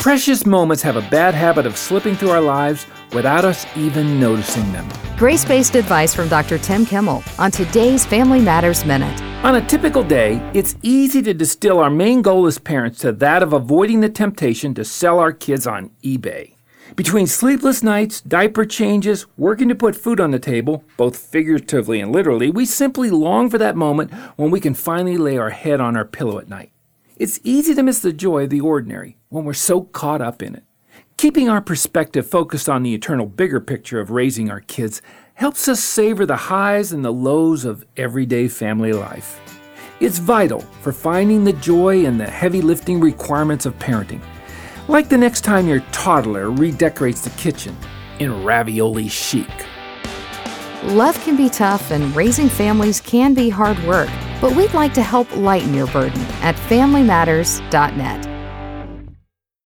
Precious moments have a bad habit of slipping through our lives without us even noticing them. Grace based advice from Dr. Tim Kimmel on today's Family Matters Minute. On a typical day, it's easy to distill our main goal as parents to that of avoiding the temptation to sell our kids on eBay. Between sleepless nights, diaper changes, working to put food on the table, both figuratively and literally, we simply long for that moment when we can finally lay our head on our pillow at night. It's easy to miss the joy of the ordinary when we're so caught up in it. Keeping our perspective focused on the eternal bigger picture of raising our kids helps us savor the highs and the lows of everyday family life. It's vital for finding the joy in the heavy lifting requirements of parenting. Like the next time your toddler redecorates the kitchen in ravioli chic. Love can be tough and raising families can be hard work, but we'd like to help lighten your burden at FamilyMatters.net.